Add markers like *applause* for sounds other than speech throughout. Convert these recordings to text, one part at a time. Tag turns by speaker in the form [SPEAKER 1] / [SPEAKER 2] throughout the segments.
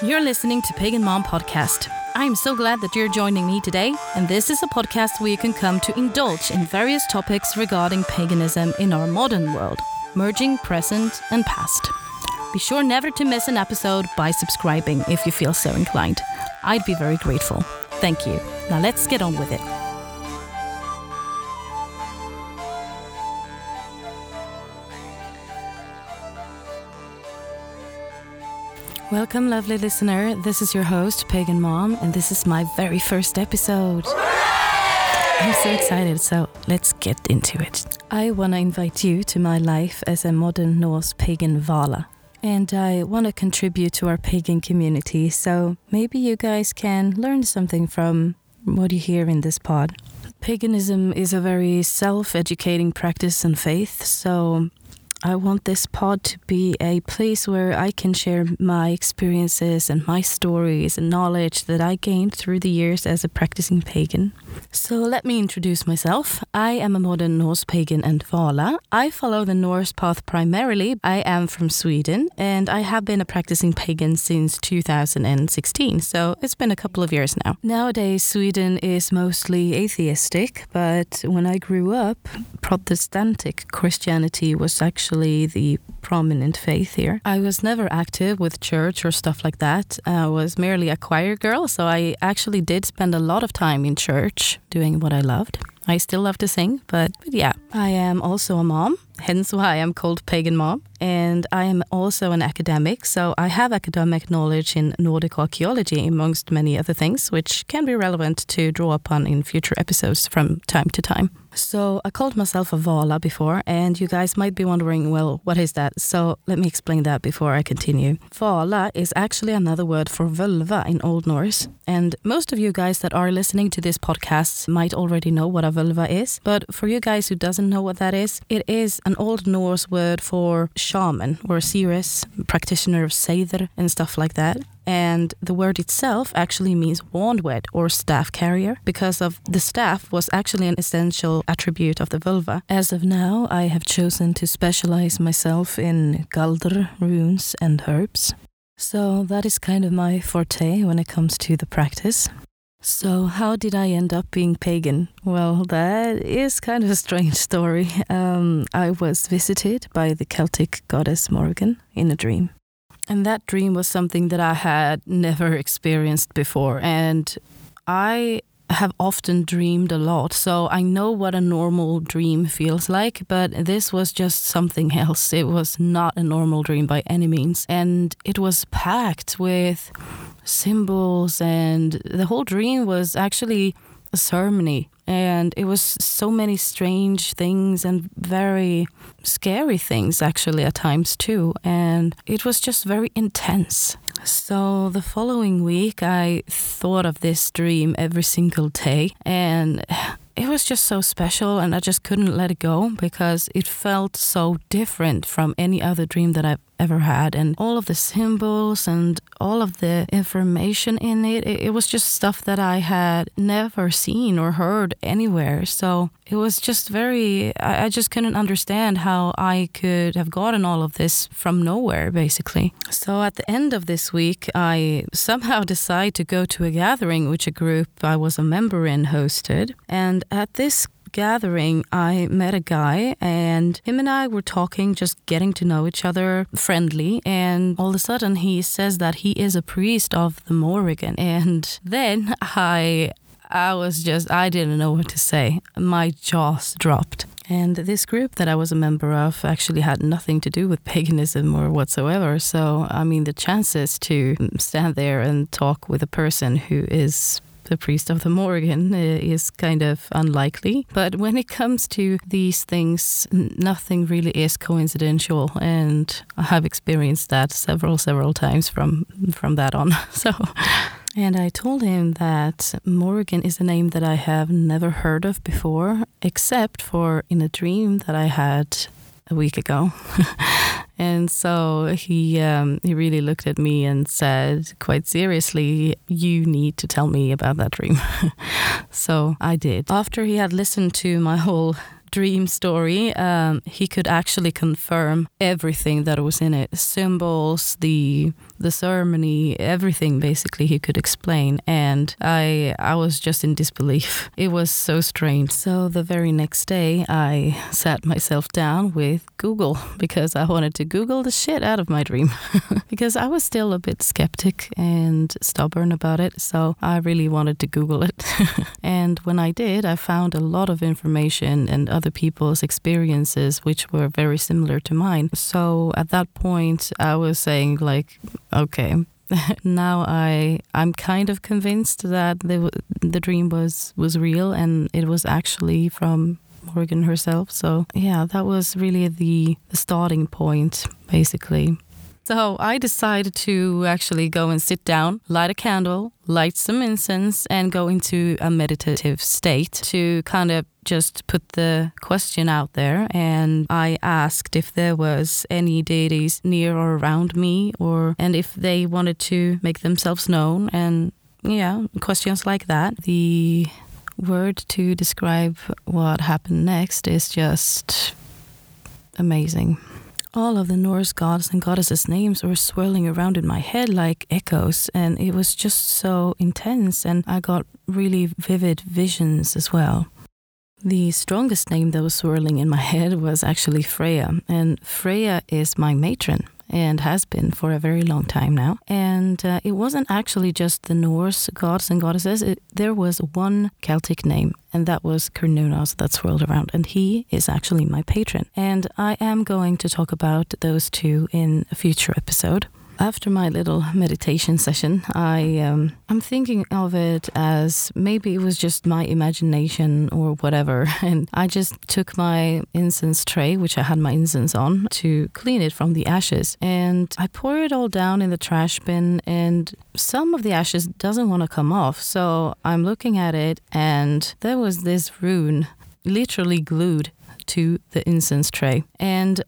[SPEAKER 1] You're listening to Pagan Mom Podcast. I'm so glad that you're joining me today, and this is a podcast where you can come to indulge in various topics regarding paganism in our modern world, merging present and past. Be sure never to miss an episode by subscribing if you feel so inclined. I'd be very grateful. Thank you. Now let's get on with it. Welcome, lovely listener. This is your host, Pagan Mom, and this is my very first episode. I'm so excited, so let's get into it. I want to invite you to my life as a modern Norse pagan Vala. And I want to contribute to our pagan community, so maybe you guys can learn something from what you hear in this pod. Paganism is a very self educating practice and faith, so I want this pod to be a place where I can share my experiences and my stories and knowledge that I gained through the years as a practicing pagan. So let me introduce myself. I am a modern Norse pagan and Vala. I follow the Norse path primarily. I am from Sweden and I have been a practicing pagan since 2016, so it's been a couple of years now. Nowadays, Sweden is mostly atheistic, but when I grew up, Protestantic Christianity was actually the prominent faith here. I was never active with church or stuff like that. Uh, I was merely a choir girl, so I actually did spend a lot of time in church doing what I loved. I still love to sing, but yeah, I am also a mom, hence why I'm called Pagan Mom. And I am also an academic, so I have academic knowledge in Nordic archaeology, amongst many other things, which can be relevant to draw upon in future episodes from time to time. So I called myself a Vala before, and you guys might be wondering, well, what is that? So let me explain that before I continue. Vala is actually another word for völva in Old Norse, and most of you guys that are listening to this podcast might already know what a völva is. But for you guys who doesn't know what that is, it is an Old Norse word for shaman or seeress, practitioner of seidr and stuff like that. And the word itself actually means wandwed or staff carrier because of the staff was actually an essential attribute of the völva. As of now, I have chosen to specialize myself in Galdr runes and herbs. So that is kind of my forte when it comes to the practice. So, how did I end up being pagan? Well, that is kind of a strange story. *laughs* Um, I was visited by the Celtic goddess Morrigan in a dream. And that dream was something that I had never experienced before. And I have often dreamed a lot, so I know what a normal dream feels like, but this was just something else. It was not a normal dream by any means. And it was packed with symbols, and the whole dream was actually a ceremony. And it was so many strange things and very scary things, actually, at times too. And it was just very intense. So the following week, I thought of this dream every single day. And it was just so special and I just couldn't let it go because it felt so different from any other dream that I've ever had and all of the symbols and all of the information in it, it, it was just stuff that I had never seen or heard anywhere. So it was just very I, I just couldn't understand how I could have gotten all of this from nowhere basically. So at the end of this week I *laughs* somehow decided to go to a gathering which a group I was a member in hosted. And at this gathering, I met a guy, and him and I were talking, just getting to know each other, friendly. And all of a sudden, he says that he is a priest of the Morrigan. And then I. I was just, I didn't know what to say. My jaws dropped. And this group that I was a member of actually had nothing to do with paganism or whatsoever. So, I mean, the chances to stand there and talk with a person who is the priest of the Morrigan uh, is kind of unlikely. But when it comes to these things, nothing really is coincidental, and I have experienced that several, several times from from that on. *laughs* So. And I told him that Morrigan is a name that I have never heard of before, except for in a dream that I had a week ago. *laughs* And so he um, he really looked at me and said quite seriously, "You need to tell me about that dream." *laughs* so I did. After he had listened to my whole dream story, um, he could actually confirm everything that was in it symbols, the the ceremony, everything basically he could explain. And I I was just in disbelief. *laughs* It was so strange. So the very next day, I sat myself down with Google *laughs* because I wanted to Google the shit out of my dream *laughs* because I was still a bit skeptic and stubborn about it. So I really wanted to Google it. and when I did, I found a lot of information and other people's experiences which were very similar to mine. So at that point, I was saying like okay *laughs* now i i'm kind of convinced that the the dream was was real and it was actually from morrigan herself so yeah that was really the the starting point basically so I decided to actually go and sit down, light a candle, light some incense, and go into a meditative state to kind of just put the question out there. And I asked if there was any deities near or around me, or and if they wanted to make themselves known, and yeah, questions like that. The word to describe what happened next is just amazing. All of the Norse gods and goddesses' names were swirling around in my head like echoes, and it was just so intense, and I got really vivid visions as well. The strongest name that was swirling in my *laughs* head was actually Freya, and Freya is my matron and has been for a very long time now. And uh, it wasn't actually just the Norse gods and goddesses, it, there was one Celtic name, and that was Cernunnos that swirled around, and he is actually my patron. And I am going to talk about those two in a future episode after my little meditation session, I um, I'm thinking of it as maybe it was just my imagination or whatever, *laughs* and I just took my incense tray, which I had my incense on, to clean it from the ashes, and I pour it all down in the trash bin, and some of the ashes doesn't want to come off, so I'm looking at it, and there was this rune literally glued to the incense tray, and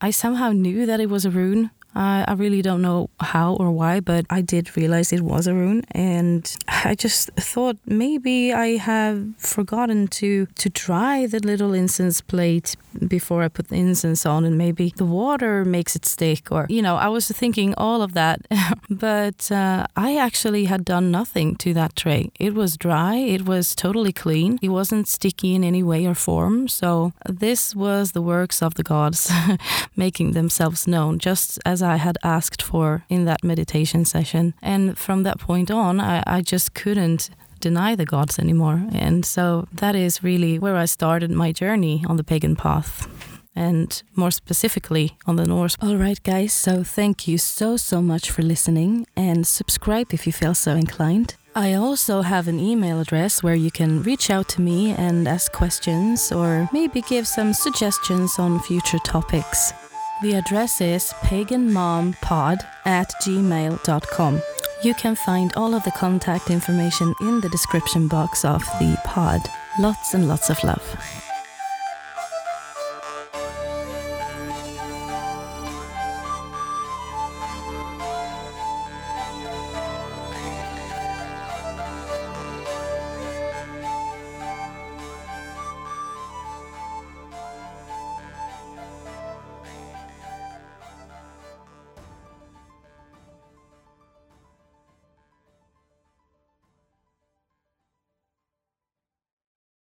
[SPEAKER 1] I somehow knew that it was a rune I, I really don't know how or why, but I did realize it was a rune, and I just thought maybe I have forgotten to to dry the little incense plate before I put the incense on, and maybe the water makes it stick, or you know, I was thinking all of that, *laughs* but uh, I actually had done nothing to that tray. It was dry, it was totally clean, it wasn't sticky in any way or form. So this was the works of the gods *laughs* making themselves known, just as I had asked for in that meditation session. And from that point on, I, I just couldn't deny the gods anymore. And so that is really where I started my journey on the pagan path and more specifically on the Norse. All right, guys, so thank you so, so much for listening and subscribe if you feel so inclined. I also have an email address where you can reach out to me and ask questions or maybe give some suggestions on future topics. The address is paganmompod at gmail.com. You can find all of the contact information in the description box of the pod. Lots and lots of love.